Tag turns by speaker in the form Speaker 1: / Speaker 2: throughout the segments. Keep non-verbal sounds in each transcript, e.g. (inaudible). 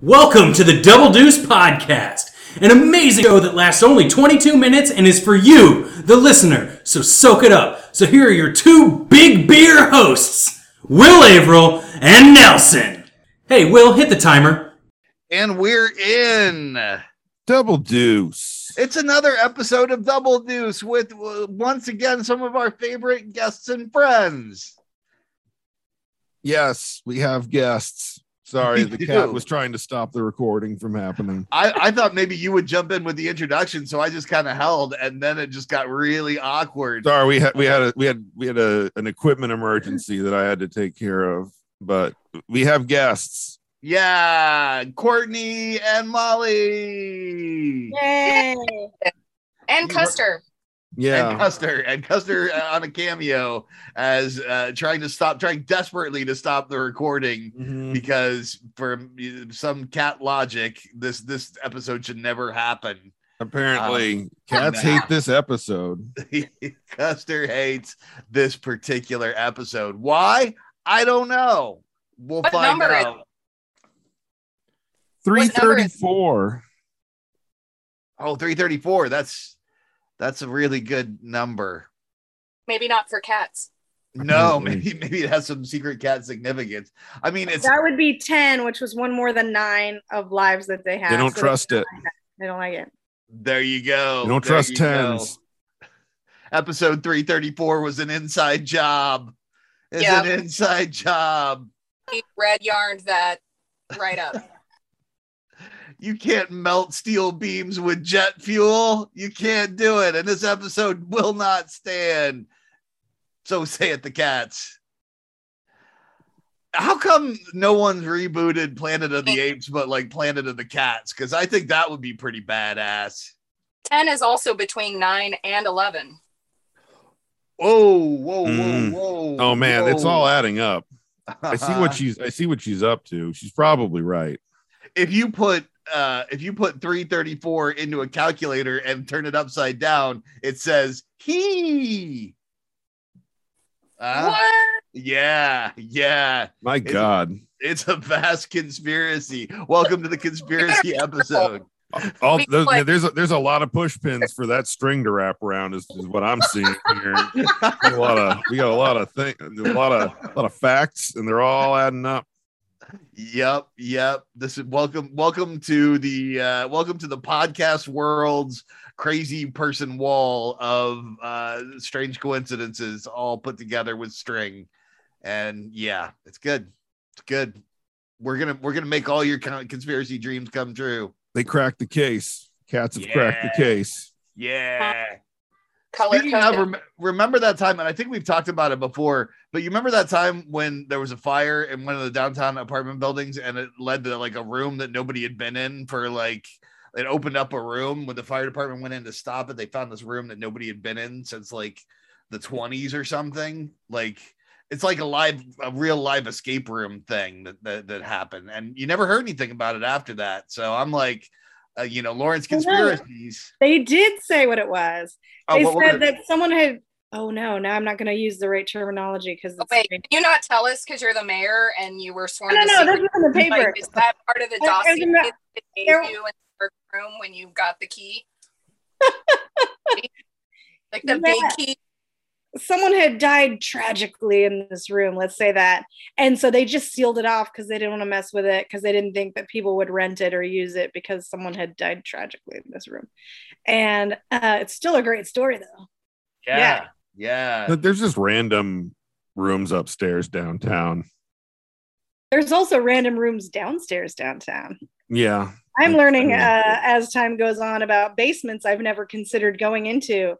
Speaker 1: Welcome to the Double Deuce Podcast, an amazing show that lasts only 22 minutes and is for you, the listener. So soak it up. So here are your two big beer hosts, Will Averill and Nelson. Hey, Will, hit the timer.
Speaker 2: And we're in.
Speaker 3: Double deuce.
Speaker 2: It's another episode of Double Deuce with uh, once again some of our favorite guests and friends.
Speaker 3: Yes, we have guests. Sorry, (laughs) the cat
Speaker 2: do.
Speaker 3: was trying to stop the recording from happening.
Speaker 2: I, I thought maybe you would jump in with the introduction, so I just kind of held, and then it just got really awkward.
Speaker 3: Sorry, we had we had a we had we had a, an equipment emergency that I had to take care of, but we have guests.
Speaker 2: Yeah, Courtney and Molly.
Speaker 4: Yay! And Custer.
Speaker 3: Yeah,
Speaker 2: And Custer and Custer uh, on a cameo as uh, trying to stop, trying desperately to stop the recording
Speaker 3: Mhm.
Speaker 2: because for some cat logic, this this episode should never happen.
Speaker 3: apparently cats hate this episode. (laughs)
Speaker 2: Custer hates this particular episode. Why? I don't know. We'll
Speaker 4: What
Speaker 2: find
Speaker 4: number is
Speaker 2: out.
Speaker 3: Three
Speaker 4: number is-
Speaker 3: thirty-four.
Speaker 2: Oh, 334. That's that's a really good number.
Speaker 4: Maybe not for cats.
Speaker 2: No, maybe maybe it has some secret cat significance. I mean, it's
Speaker 5: That would be 10, which was one more than nine of lives that they have.
Speaker 3: They don't
Speaker 5: so
Speaker 3: trust it.
Speaker 5: They don't like it.
Speaker 2: there you go.
Speaker 3: They don't
Speaker 2: There
Speaker 3: trust
Speaker 2: you go.
Speaker 3: tens.
Speaker 2: Episode 334 was an inside job. It's
Speaker 4: Yeah.
Speaker 2: an inside job.
Speaker 4: He red yarned that right up. (laughs)
Speaker 2: You can't melt steel beams with jet fuel. You can't do it. And this episode will not stand. So say it, the cats. How come no one's rebooted Planet of the Apes but like Planet of the Cats? Because I think that would be pretty badass.
Speaker 4: 10 is also between 9 and 11.
Speaker 2: Whoa, whoa, whoa,
Speaker 3: Mm.
Speaker 2: whoa.
Speaker 3: Oh man, it's all adding up. I see what (laughs) she's I see what she's up to. She's probably right.
Speaker 2: if you put uh if you put 334 into a calculator and turn it upside down, it says he. Uh,
Speaker 4: what?
Speaker 2: Yeah, yeah.
Speaker 3: My
Speaker 2: It's-
Speaker 3: God.
Speaker 2: It's a vast conspiracy. Welcome to the conspiracy (laughs) episode.
Speaker 3: All
Speaker 4: We
Speaker 3: those,
Speaker 4: like-
Speaker 3: there's a, there's a lot of push pins for that string to wrap around is, is what I'm seeing here. a lot of we got a lot of things, a lot of a lot of facts and they're all adding up.
Speaker 2: Yep, yep. This is welcome welcome to the uh welcome to the podcast world's crazy person wall of uh strange coincidences all put together with string. And yeah, it's good. It's good. We're going to we're to make all your con- conspiracy dreams come true.
Speaker 3: They cracked the case. Cats have cracked the case.
Speaker 2: Yeah.
Speaker 4: Color coded.
Speaker 2: rem- remember that time, and I think we've talked about it before, but you remember that time when there was a fire in one of the downtown apartment buildings and it led to like a room that nobody had been in for like, it opened up a room when the fire department went in to stop it. They found this room that nobody had been in since like the 20s or something. Like, it's like a live, a real live escape room thing that, that, that happened. And you never heard anything about it after that. So I'm like, uh, you know, Lawrence conspiracies.
Speaker 5: They did say what it was.
Speaker 2: Oh,
Speaker 5: They
Speaker 2: what
Speaker 5: said
Speaker 2: it?
Speaker 5: that someone had. Oh no! Now I'm not going to use the right terminology because
Speaker 4: Oh, wait, can you not tell us because you're the mayor and you were sworn
Speaker 5: No,
Speaker 4: to
Speaker 5: no, this
Speaker 4: secrecy?
Speaker 5: was in the paper.
Speaker 4: Like, is that part of the
Speaker 5: I- I
Speaker 4: dossier
Speaker 5: remember-
Speaker 4: that they gave you in the workroom when you got the key? (laughs) like the
Speaker 5: Yeah.
Speaker 4: big key?
Speaker 5: Someone had died tragically in this room. Let's say that, and so they just sealed it off because they didn't want to mess with it because they didn't think that people would rent it or use it because someone had died tragically in this room. And uh, it's still a great story though.
Speaker 2: Yeah. Yeah.
Speaker 3: But there's just random rooms upstairs downtown.
Speaker 5: There's also random rooms downstairs downtown.
Speaker 3: Yeah.
Speaker 5: I'm learning uh, as time goes on about basements I've never considered going into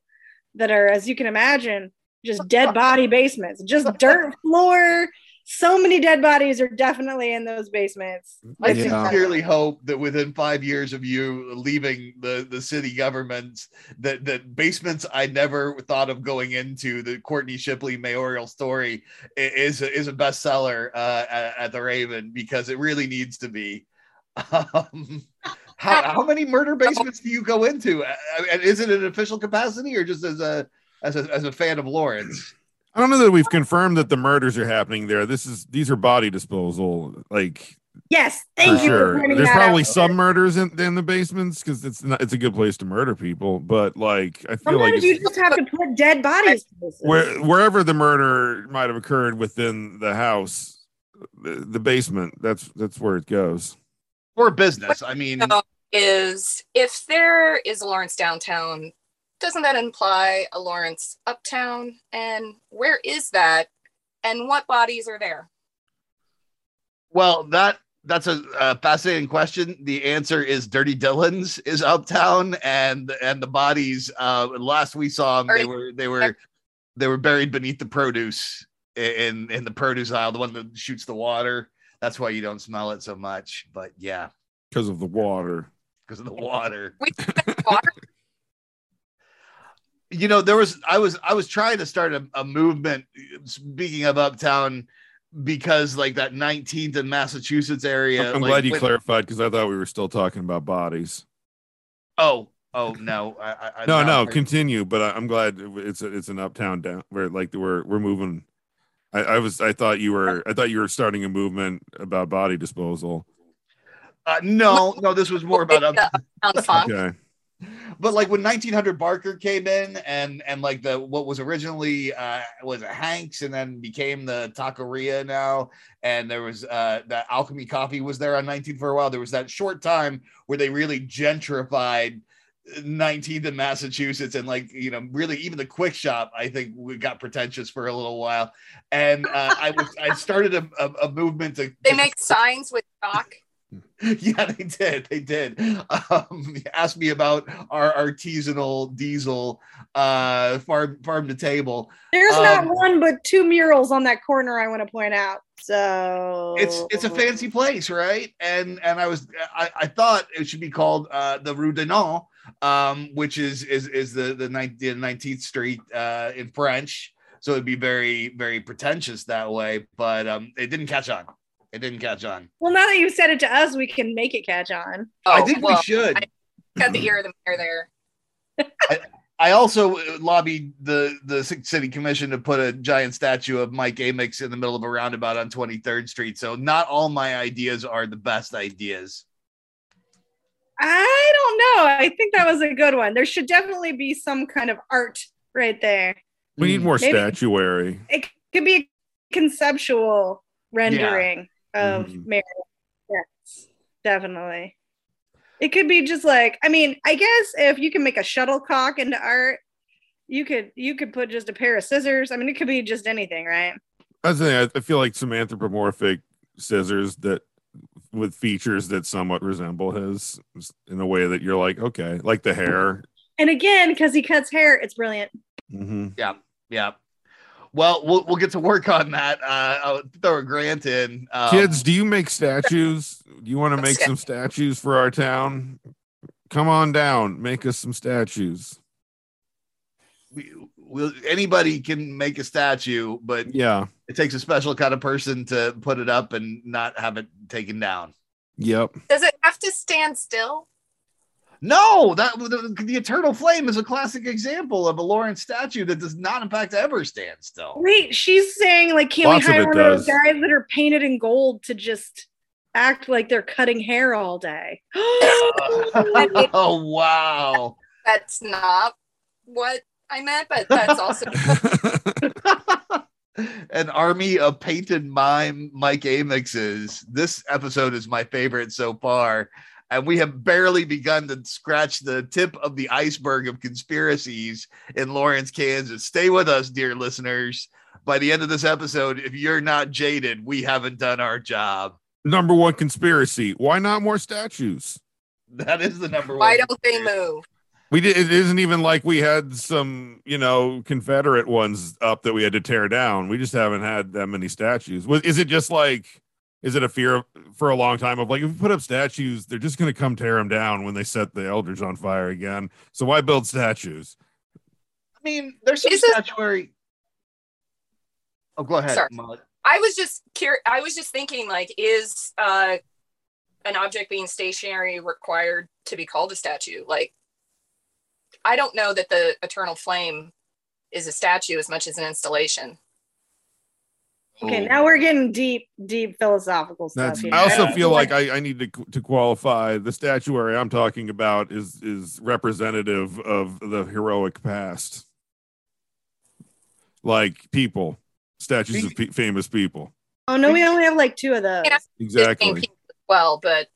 Speaker 5: that are, as you can imagine, just dead body basements, just (laughs) dirt floor. So many dead bodies are definitely in those basements.
Speaker 2: I
Speaker 5: It's
Speaker 3: Yeah.
Speaker 2: sincerely hope that within five years of you leaving the, the city governments, that, that basements I never thought of going into, the Courtney Shipley mayoral story is a, is a bestseller uh, at, at the Raven because it really needs to be. Um, how, how many murder basements do you go into? Uh, And is it an official capacity or just as a as a, as a fan of Lawrence?
Speaker 3: I don't know that we've confirmed that the murders are happening there. This is these are body disposal. Like
Speaker 5: Yes,
Speaker 3: for
Speaker 5: thank you
Speaker 3: sure.
Speaker 5: pointing
Speaker 3: There's
Speaker 5: that
Speaker 3: probably
Speaker 5: out.
Speaker 3: some murders in, in the basements because it's not it's a good place to murder people. But like I feel like
Speaker 5: you just have to put dead bodies.
Speaker 3: where wherever the murder might have occurred within the house, the, the basement. That's that's where it goes.
Speaker 2: or business. I mean,
Speaker 4: is if there is Lawrence downtown, doesn't that imply a Lawrence uptown? And where is that? And what bodies are there?
Speaker 2: well, that that's a, a fascinating question. The answer is Dirty Dillons is uptown, and and the bodies. Uh, last we saw them, they
Speaker 4: Are-
Speaker 2: were they were they were buried beneath the produce in in the produce aisle, the one that shoots the water. That's why you don't smell it so much. But yeah,
Speaker 3: Because of the water.
Speaker 2: because of the water.
Speaker 4: We (laughs) water.
Speaker 2: You know there was i was i was trying to start a, a movement speaking of uptown because like that 19th and massachusetts area
Speaker 3: I'm
Speaker 2: like,
Speaker 3: glad you
Speaker 2: with-
Speaker 3: clarified because I thought we were still talking about bodies.
Speaker 2: oh oh no I, I, I-
Speaker 3: No, no,
Speaker 2: I-
Speaker 3: continue. But I, I'm glad it's a, it's an uptown down where like we're we're moving. I, I was I thought you were I thought you were starting a movement about body disposal.
Speaker 2: uh, no no this was more about up, (laughs)
Speaker 4: uptown.
Speaker 3: Okay.
Speaker 2: But like when 1900 barker came in and and like the what was originally uh was it hanks and then became the taqueria now and there was uh that alchemy coffee was there on 19 for a while there was that short time where they really gentrified 19th in massachusetts and like you know really even the quick shop i think we got pretentious for a little while and uh i was i started a, a, a movement to
Speaker 4: They make signs with chalk. (laughs)
Speaker 2: yeah, they did. They did. Um, asked me about our artisanal diesel uh, farm farm to table.
Speaker 5: There's not
Speaker 2: Um,
Speaker 5: one but two murals on that corner. I want to point out. So
Speaker 2: It's it's a fancy place, right? And and I was I, I thought it should be called uh, the Rue de Nantes, um, which is is is the the nineteenth Street uh, in French. So it'd be very very pretentious that way, but um, it didn't catch on. It didn't catch on.
Speaker 5: Well, now that you said it to us, we can make it catch on.
Speaker 4: Oh,
Speaker 2: I think
Speaker 4: well,
Speaker 2: we should.
Speaker 4: I got the ear of the mayor there. (laughs)
Speaker 2: I also uh, lobbied the the city commission to put a giant statue of Mike Amyx in the middle of a roundabout on 23rd Street. So not all my ideas are the best ideas.
Speaker 5: I don't know. I think that was a good one. There should definitely be some kind of art right there.
Speaker 3: We need more
Speaker 5: Maybe-
Speaker 3: statuary.
Speaker 5: It could be a conceptual rendering of
Speaker 3: Mhm.
Speaker 5: Mary. Yes, definitely. It could be just like I mean, I guess if you can make a shuttlecock into art, you could you could put just a pair of scissors. I mean, it could be just anything, right?
Speaker 3: I was saying, I- I feel like some anthropomorphic scissors that with features that somewhat resemble his in a way that you're like, okay, like the hair.
Speaker 5: And again, because he cuts hair, it's brilliant.
Speaker 3: hmm
Speaker 2: Yeah. Well, we'll we'll get to work on that. Uh, I'll throw a grant in. Um,
Speaker 3: Kids, do you make statues? Do you want to make some statues for our town? Come on down, make us some statues.
Speaker 2: we, will anybody can make a statue, but
Speaker 3: Yeah.
Speaker 2: it takes a special kind of person to put it up and not have it taken down.
Speaker 3: Yep.
Speaker 4: Does it have to stand still?
Speaker 2: No, that the, the eternal flame is a classic example of a Lawrence statue that does not, in fact, ever stand still.
Speaker 5: Wait, she's saying like, can
Speaker 3: Lots
Speaker 5: we
Speaker 3: of
Speaker 5: hire
Speaker 3: it
Speaker 5: one of those guys that are painted in gold to just act like they're cutting hair all day? (gasps) (laughs)
Speaker 2: oh wow!
Speaker 4: That's not what I meant, but that's also (laughs) (laughs)
Speaker 2: An army of painted mime Mike Amyxes. This episode is my favorite so far. And we have barely begun to scratch the tip of the iceberg of conspiracies in Lawrence, Kansas. Stay with us, dear listeners. By the end of this episode, if you're not jaded, we haven't done our job.
Speaker 3: Number one conspiracy. Why not more statues?
Speaker 2: That is the number one.
Speaker 4: why don't they move?
Speaker 3: We did. It isn't even like we had some, you know, Confederate ones up that we had to tear down. We just haven't had that many statues. Is it just like? Is it a fear of, for a long time of like if we put up statues, they're just going to come tear them down when they set the elders on fire again? So why build statues?
Speaker 2: I mean, there's some
Speaker 4: Is this-
Speaker 2: statuary. Oh, go ahead.
Speaker 4: Sorry.
Speaker 2: Molly.
Speaker 4: I was just curious. I was just thinking, like, is uh, an object being stationary required to be called a statue? Like, I don't know that the eternal flame is a statue as much as an installation.
Speaker 5: Okay,
Speaker 2: Oh.
Speaker 5: now we're getting deep, deep philosophical stuff
Speaker 3: That's.
Speaker 5: here.
Speaker 3: I also
Speaker 5: don't
Speaker 3: feel
Speaker 5: like
Speaker 3: like I, I need to to qualify the statuary I'm talking about is is representative of the heroic past, like people, statues of pe- famous people.
Speaker 5: Oh no, we only have like two of those.
Speaker 4: Yeah.
Speaker 3: Exactly.
Speaker 4: Well, but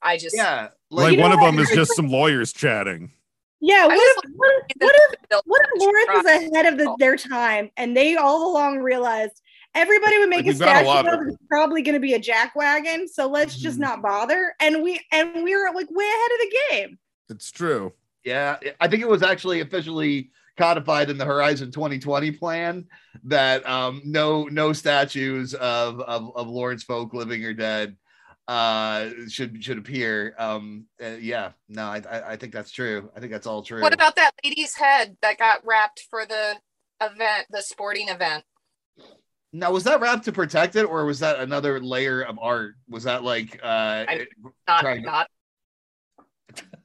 Speaker 4: I just
Speaker 2: Yeah,
Speaker 3: Like
Speaker 5: You know
Speaker 3: one of them is just some lawyers chatting.
Speaker 5: Yeah, what
Speaker 4: just
Speaker 5: if, what if, what if what if Lawrence is ahead of the, their time and they all along realized everybody would make
Speaker 3: Like,
Speaker 5: a
Speaker 3: we've a
Speaker 5: statue of
Speaker 3: of-
Speaker 5: it's probably going to be a jack wagon, so let's just
Speaker 3: Mhm.
Speaker 5: not bother. And we and we were like way ahead of the game.
Speaker 3: It's true.
Speaker 2: Yeah, I think it was actually officially codified in the Horizon 2020 plan that um, no no statues of, of of Lawrence Folk, living or dead, uh, should should appear. Um, uh, yeah, no, I, I I think that's true. I think that's all true.
Speaker 4: what about that lady's head that got wrapped for the event, the sporting event?
Speaker 2: now? Was that wrapped to protect it, or was that another layer of art? Was that like uh,
Speaker 4: I- Not
Speaker 2: to-
Speaker 4: not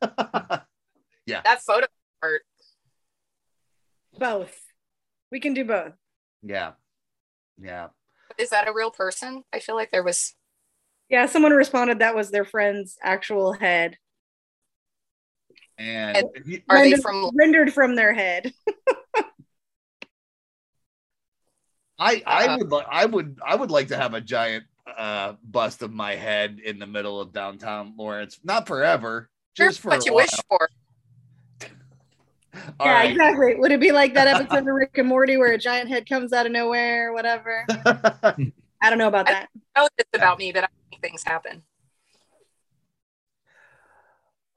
Speaker 4: (laughs)
Speaker 2: it-
Speaker 4: that photo art.
Speaker 5: Both. We can do both.
Speaker 2: yeah, yeah.
Speaker 4: Is that a real person? I feel like there was
Speaker 5: Yeah, someone responded that was their friend's actual head.
Speaker 2: And
Speaker 4: And-
Speaker 2: if you-
Speaker 4: Are they
Speaker 5: rendered,
Speaker 4: from-
Speaker 5: rendered from their head? (laughs)
Speaker 2: I I
Speaker 4: Uh,
Speaker 2: would li- I would I would like to have a giant uh bust of my head in the middle of downtown Lawrence. Not forever,
Speaker 4: Sure,
Speaker 2: just for
Speaker 4: what
Speaker 2: a
Speaker 4: you
Speaker 2: while.
Speaker 4: wish for. (laughs)
Speaker 2: All
Speaker 5: yeah,
Speaker 2: right.
Speaker 5: exactly. Would it be like that (laughs) episode of Rick and Morty where a giant head comes out of nowhere or whatever? I don't know about that.
Speaker 4: I know this about me, but I think things happen.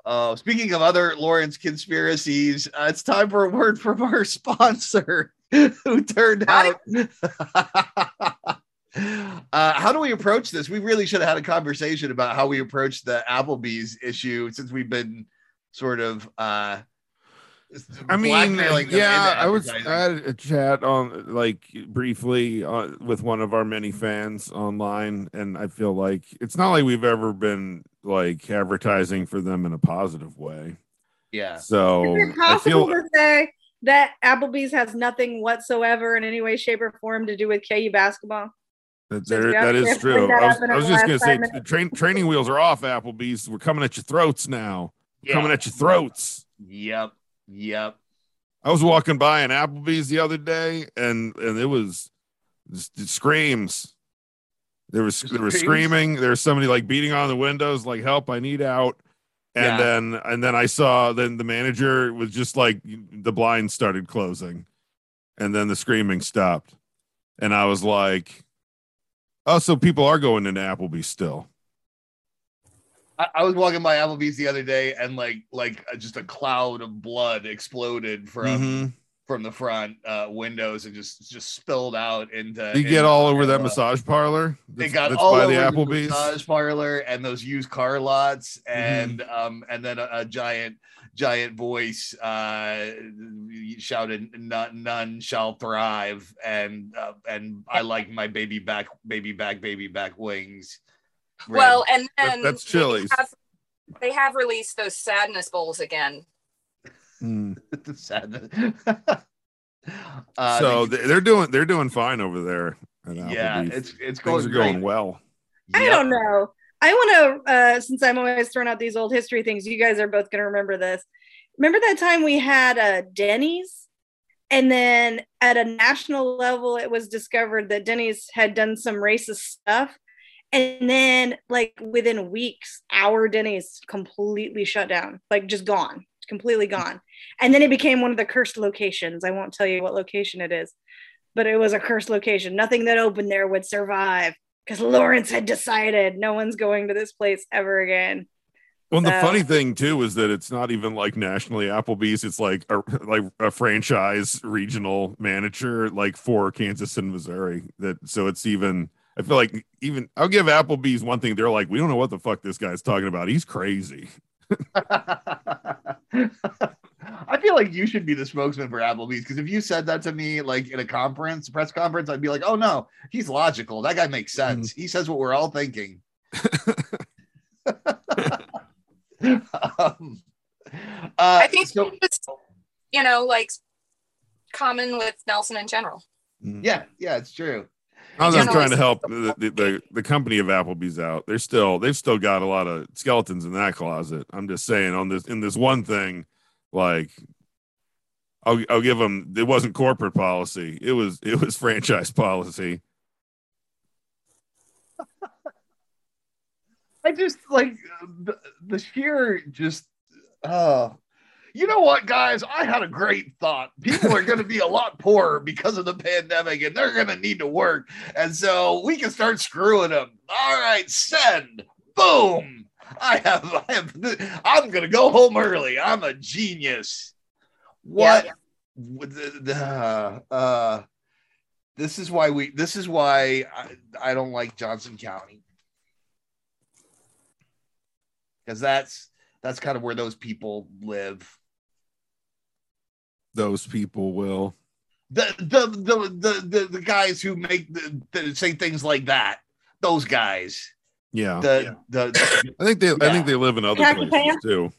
Speaker 2: Oh, speaking of other Lawrence conspiracies, uh, it's time for a word from our (laughs) sponsor, who turned out. (laughs) uh, how do we approach this? We really should have had a conversation about how we approach the Applebee's issue since we've been sort of.
Speaker 3: I (laughs) mean,
Speaker 2: blackmailing
Speaker 3: yeah, I was I had a chat on like briefly uh, with one of our many fans online, and I feel like it's not like we've ever been like advertising for them in a positive way.
Speaker 2: Yeah.
Speaker 3: So
Speaker 5: Is it
Speaker 3: I
Speaker 5: possible
Speaker 3: feel
Speaker 5: to say that Applebee's has nothing whatsoever in any way, shape, or form to do with KU basketball?
Speaker 3: that there,
Speaker 5: we
Speaker 3: that
Speaker 5: actually
Speaker 3: is
Speaker 5: have to bring
Speaker 3: true.
Speaker 5: that
Speaker 3: I was, I was just gonna say the
Speaker 5: minutes.
Speaker 3: train training wheels are off. Applebee's, we're coming at your throats now.
Speaker 2: yeah.
Speaker 3: Coming at your throats.
Speaker 2: Yep. Yep.
Speaker 3: I was walking by an Applebee's the other day, and and it was just, screams. There was there was screaming. There was somebody like beating on the windows, like "Help! I need out!" And
Speaker 2: Yeah.
Speaker 3: then and then I saw then the manager was just like the blinds started closing, and then the screaming stopped, and I was like, "Oh, so people are going into Applebee's still."
Speaker 2: I, I was walking by Applebee's the other day, and like like uh, just a cloud of blood exploded from
Speaker 3: Mhm.
Speaker 2: from the front uh, windows and just just spilled out into.
Speaker 3: You get
Speaker 2: into
Speaker 3: all over that massage parlor.
Speaker 2: They got all
Speaker 3: by
Speaker 2: over
Speaker 3: the
Speaker 2: the
Speaker 3: Applebee's.
Speaker 2: massage parlor and those used car lots,
Speaker 3: Mm-hmm.
Speaker 2: and um and then a, a giant giant voice uh shouted none, none shall thrive and uh, and i like my baby back baby back baby back wings
Speaker 4: Well, and then
Speaker 3: that's
Speaker 4: they have- They have released those sadness bowls again. (laughs) (laughs)
Speaker 3: Hmm.
Speaker 2: Sad. (laughs) uh,
Speaker 3: so
Speaker 2: they-
Speaker 3: they- they're doing they're doing fine over there.
Speaker 2: Yeah it's it's going
Speaker 3: things are going
Speaker 2: great.
Speaker 3: well.
Speaker 5: I
Speaker 2: Yep.
Speaker 5: don't know. I want to, uh, since I'm always throwing out these old history things, you guys are both going to remember this. Remember that time we had uh, Denny's? And then at a national level, it was discovered that Denny's had done some racist stuff. And then, like, within weeks, our Denny's completely shut down, like, just gone, completely gone. And then it became one of the cursed locations. I won't tell you what location it is, but it was a cursed location. Nothing that opened there would survive because Lawrence had decided no one's going to this place ever again.
Speaker 3: Well, the funny thing too is that it's not even like nationally Applebee's. It's like a like a franchise regional manager, like for Kansas and Missouri. That so it's even. I feel like even I'll give Applebee's one thing. They're like, we don't know what the fuck this guy's talking about. He's crazy. (laughs)
Speaker 2: I feel like you should be the spokesman for Applebee's because if you said that to me like in a conference, press conference, I'd be like, oh no, he's logical. That guy makes
Speaker 3: Mm-hmm.
Speaker 2: sense. He says what we're all thinking. (laughs) (laughs) um, uh,
Speaker 4: I think
Speaker 2: so.
Speaker 4: it's, you know, like common with Nelson in general.
Speaker 2: Yeah, yeah, it's true.
Speaker 3: I was
Speaker 4: Yeah,
Speaker 3: just trying to help the, the, the, the company of Applebee's out. They're still they've still got a lot of skeletons in that closet. I'm just saying on this in this one thing, like I'll I'll give them it wasn't corporate policy. It was it was (laughs) franchise policy. (laughs)
Speaker 2: I just like the, the sheer just uh you know what guys? I had a great thought. People are going to be a lot poorer because of the pandemic and they're going to need to work and so we can start screwing them all right send. Boom. I have (laughs) i have i'm going to go home early. I'm a genius. What
Speaker 4: Yeah.
Speaker 2: What the- the, uh, this is why we this is why I, I don't like johnson county. Because that's that's kind of where those people live.
Speaker 3: Those people will.
Speaker 2: The the the the the, the guys who make the, the say things like that. Those guys.
Speaker 3: Yeah.
Speaker 2: The the
Speaker 3: I think they I think they live in other
Speaker 5: Khaki
Speaker 3: places
Speaker 5: pants?
Speaker 3: too.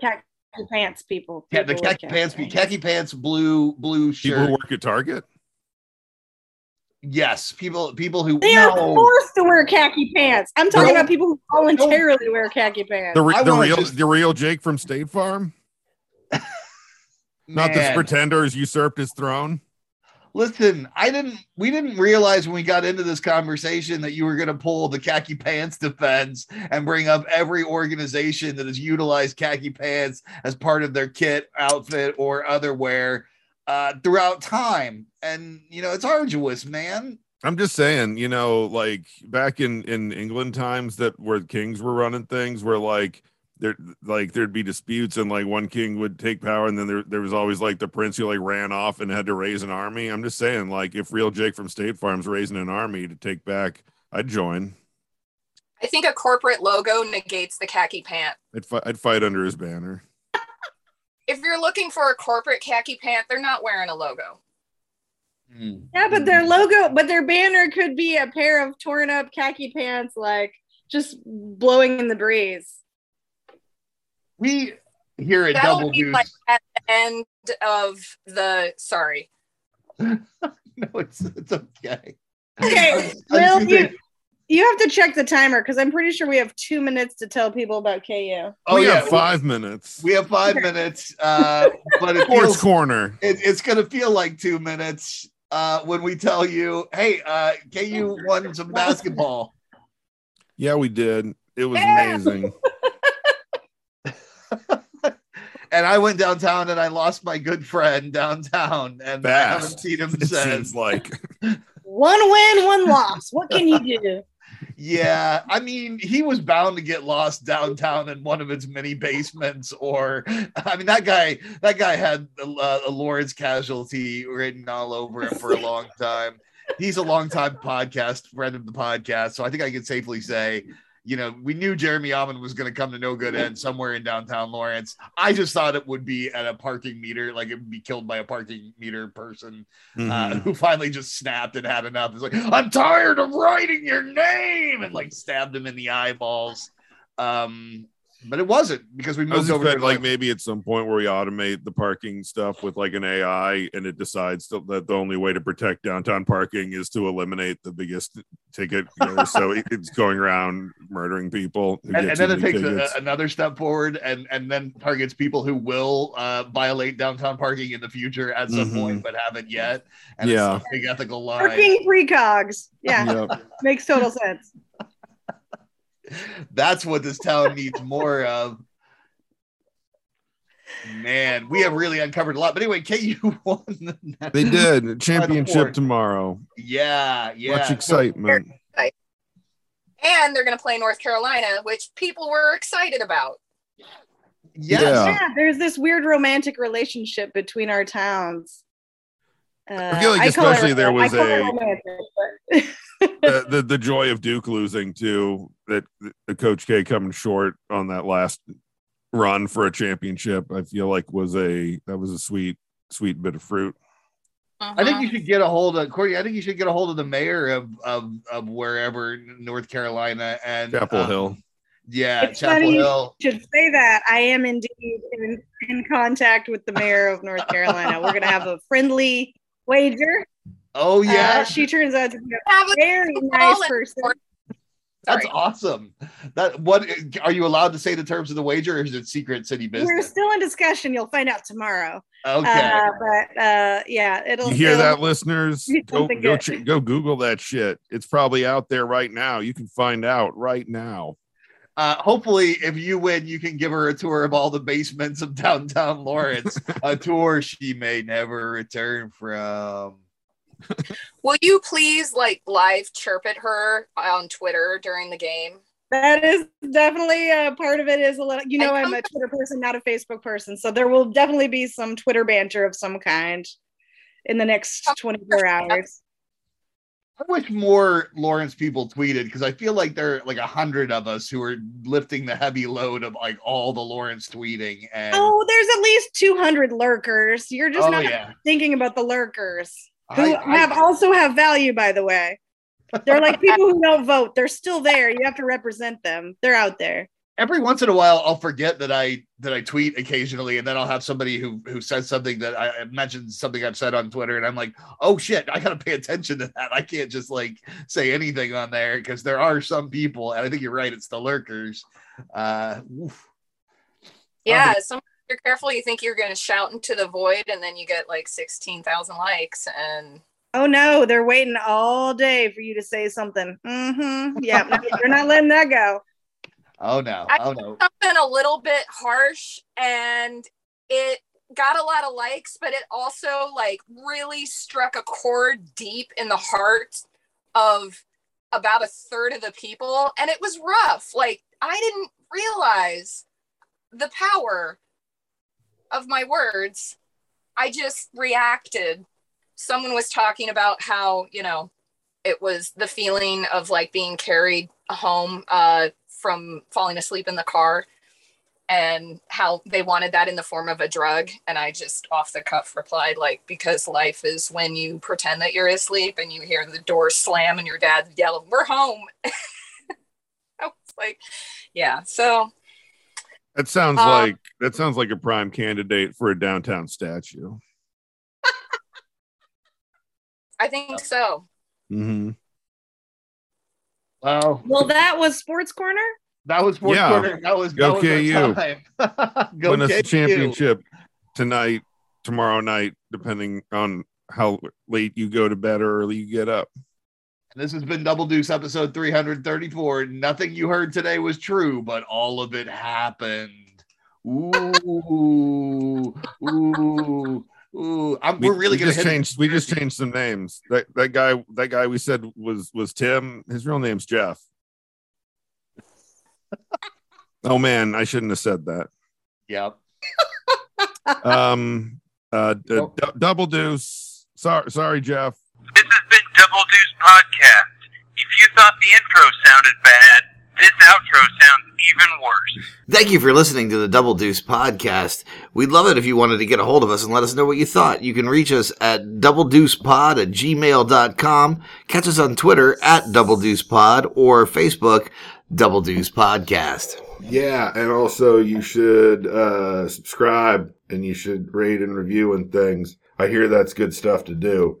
Speaker 5: Khaki pants people.
Speaker 2: yeah, the
Speaker 5: People with
Speaker 2: khaki pants, be khaki pants, blue blue
Speaker 3: People who work at Target.
Speaker 2: Yes, people people who
Speaker 5: They are forced to wear khaki pants. I'm talking
Speaker 2: No.
Speaker 5: about people who voluntarily wear khaki pants.
Speaker 3: The, re- the real
Speaker 2: just-
Speaker 3: the real Jake from State Farm. Not this pretender has usurped his throne.
Speaker 2: Listen, I didn't. We didn't realize when we got into this conversation that you were going to pull the khaki pants defense and bring up every organization that has utilized khaki pants as part of their kit, outfit, or other wear uh, throughout time. And you know, it's arduous, man.
Speaker 3: I'm just saying, you know, like back in in England times that where kings were running things, where like there like there'd be disputes and like one king would take power and then there there was always like the prince who like ran off and had to raise an army. I'm just saying, like if real Jake from State Farm's raising an army to take back, I'd join.
Speaker 4: I think a corporate logo negates the khaki pant.
Speaker 3: I'd fight. I'd fight under his banner.
Speaker 4: If you're looking for a corporate khaki pant, they're not wearing a logo. Hmm.
Speaker 5: Yeah, but their logo, but their banner could be a pair of torn up khaki pants, like just blowing in the breeze.
Speaker 2: We here at
Speaker 4: That'll
Speaker 2: Double
Speaker 4: be
Speaker 2: Deuce.
Speaker 4: like at the end of the sorry. (laughs)
Speaker 2: no, it's it's okay.
Speaker 5: Okay,
Speaker 2: I was- I was
Speaker 5: Will, you,
Speaker 2: say-
Speaker 5: you have to check the timer because I'm pretty sure we have two minutes to tell people about KU.
Speaker 2: oh
Speaker 3: we
Speaker 2: yeah,
Speaker 3: have five minutes.
Speaker 2: We have five minutes, uh, but it (laughs)
Speaker 3: Sports
Speaker 2: feels
Speaker 3: corner.
Speaker 2: it, it's going to feel like two minutes uh, when we tell you, hey, uh, KU won some basketball.
Speaker 3: Yeah, we did. It was
Speaker 4: Yeah.
Speaker 3: amazing. (laughs)
Speaker 2: and I went downtown and I lost my good friend downtown, and I haven't seen him
Speaker 3: It
Speaker 2: since.
Speaker 3: seems like (laughs)
Speaker 5: One win, one loss. What can you do?
Speaker 2: Yeah, I mean, he was bound to get lost downtown in one of its many basements, or I mean, that guy, that guy had uh, a Lawrence casualty written all over him for a (laughs) long time. He's a long time podcast friend of the podcast, so I think I can safely say, you know, we knew Jeremy Almond was going to come to no good end somewhere in downtown Lawrence. I just thought it would be at a parking meter, like it would be killed by a parking meter person uh,
Speaker 3: Mhm.
Speaker 2: who finally just snapped and had enough. It's like, I'm tired of writing your name, and like stabbed him in the eyeballs. Um, but it wasn't because we
Speaker 3: I was
Speaker 2: moved over.
Speaker 3: expecting
Speaker 2: to
Speaker 3: like maybe at some point where we automate the parking stuff with like an AI and it decides to, that the only way to protect downtown parking is to eliminate the biggest ticket. You know, so (laughs) it's going around murdering people.
Speaker 2: and, and then it takes a, another step forward and and then targets people who will uh, violate downtown parking in the future at some
Speaker 3: Mhm.
Speaker 2: point but haven't yet and
Speaker 3: Yeah.
Speaker 2: it's a big ethical line
Speaker 5: Working precogs. Yeah,
Speaker 3: Yep.
Speaker 5: makes total sense.
Speaker 2: That's what this town needs more of man we have really uncovered a lot but anyway ku (laughs) won the
Speaker 3: They did (laughs) championship
Speaker 2: fourth.
Speaker 3: tomorrow.
Speaker 2: yeah yeah
Speaker 3: Much excitement.
Speaker 4: And they're going to play North Carolina, which people were excited about.
Speaker 2: yes
Speaker 3: Yeah.
Speaker 5: Yeah, there's this weird romantic relationship between our towns. Uh,
Speaker 3: I feel like
Speaker 5: call it-
Speaker 3: especially there was
Speaker 5: I call it
Speaker 3: a-
Speaker 5: romantic, but- (laughs) (laughs)
Speaker 3: the, the the joy of Duke losing too. That the Coach K coming short on that last run for a championship. I feel like was a that was a sweet sweet bit of fruit.
Speaker 2: I think you should get a hold of Courtney. I think you should get a hold of the mayor of of, of wherever North Carolina and
Speaker 3: Chapel
Speaker 2: um,
Speaker 3: Hill.
Speaker 2: Yeah,
Speaker 5: It's
Speaker 2: Chapel
Speaker 5: funny.
Speaker 2: Hill.
Speaker 5: should say that I am indeed in, in contact with the mayor of North Carolina. We're gonna have a friendly wager.
Speaker 2: Oh
Speaker 5: Uh,
Speaker 2: yeah,
Speaker 5: she turns out to be a
Speaker 4: Have
Speaker 5: very
Speaker 4: call
Speaker 5: nice
Speaker 4: and-
Speaker 5: person.
Speaker 2: that's
Speaker 4: Sorry.
Speaker 2: awesome. That what are you allowed to say the terms of the wager, or is it secret city business?
Speaker 5: We're still in discussion. You'll find out tomorrow.
Speaker 2: Okay.
Speaker 5: Uh, but uh, yeah, it'll.
Speaker 3: You hear
Speaker 5: it'll-
Speaker 3: that, listeners? Go go ch- go Google that shit. It's probably out there right now. You can find out right now.
Speaker 2: Uh, hopefully, if you win, you can give her a tour of all the basements of downtown Lawrence, (laughs) a tour she may never return from.
Speaker 4: Will you please like live chirp at her on Twitter during the game?
Speaker 5: That is definitely a part of it. Is a little, you know,
Speaker 4: I
Speaker 5: I'm a Twitter person, not a Facebook person, so there will definitely be some Twitter banter of some kind in the next 24 hours.
Speaker 2: I wish more Lawrence people tweeted because I feel like there are like a hundred of us who are lifting the heavy load of like all the Lawrence tweeting. And
Speaker 5: Oh, there's at least 200 lurkers. You're just
Speaker 2: Oh,
Speaker 5: not
Speaker 2: yeah.
Speaker 5: thinking about the lurkers who
Speaker 2: I- I-
Speaker 5: have also have value, by the way. They're like (laughs) people who don't vote. They're still there. You have to represent them. They're out there.
Speaker 2: every once in a while I'll forget that I that I tweet occasionally, and then I'll have somebody who who says something that I I mentioned something I've said on Twitter, and I'm like, oh shit, I gotta pay attention to that. I can't just like say anything on there because there are some people, and I think you're right, it's the lurkers. Uh, oof.
Speaker 4: Yeah, some you're careful. You think you're going to shout into the void, and then you get like sixteen thousand likes, and
Speaker 5: Oh no, they're waiting all day for you to say something. Mm-hmm. Yeah, (laughs) no, you're not letting that go.
Speaker 2: oh no,
Speaker 4: I-
Speaker 2: oh no.
Speaker 4: something a little bit harsh, and it got a lot of likes, but it also like really struck a chord deep in the heart of about a third of the people, and it was rough. Like I didn't realize the power of my words. I just reacted. Someone was talking about how, you know, it was the feeling of like being carried home uh, from falling asleep in the car and how they wanted that in the form of a drug. And I just off the cuff replied, like, because life is when you pretend that you're asleep and you hear the door slam and your dad yelling, We're home. (laughs) I was like, yeah. So
Speaker 3: That sounds
Speaker 4: Um,
Speaker 3: like that sounds like a prime candidate for a downtown statue.
Speaker 4: I think so.
Speaker 3: Mm-hmm.
Speaker 2: Well,
Speaker 5: Well, that was Sports Corner.
Speaker 2: that was Sports
Speaker 3: Yeah.
Speaker 2: quarter. That was
Speaker 3: Go
Speaker 2: that was our
Speaker 3: KU.
Speaker 2: time. (laughs) Go
Speaker 3: Win us the championship tonight, tomorrow night, depending on how late you go to bed or early you get up.
Speaker 2: This has been Double Deuce episode 334. Nothing you heard today was true, but all of it happened. Ooh, ooh, ooh. I'm,
Speaker 3: We,
Speaker 2: we're really
Speaker 3: we
Speaker 2: gonna hit.
Speaker 3: We just changed some names. That that guy, that guy we said was was Tim. His real name's Jeff. (laughs) oh man, I shouldn't have said that.
Speaker 2: Yep.
Speaker 3: Um, uh, d- d- double deuce. Sorry, sorry, Jeff.
Speaker 6: This has been Double Deuce Podcast. If you thought the intro sounded bad, this outro sounds even worse.
Speaker 7: Thank you for listening to the Double Deuce podcast. We'd love it if you wanted to get a hold of us and let us know what you thought. You can reach us at doubledeucepod at gmail.com. Catch us on Twitter at Double Deuce Pod or Facebook Double Deuce Podcast.
Speaker 8: Yeah, and also you should uh, subscribe and you should rate and review and things. I hear that's good stuff to do,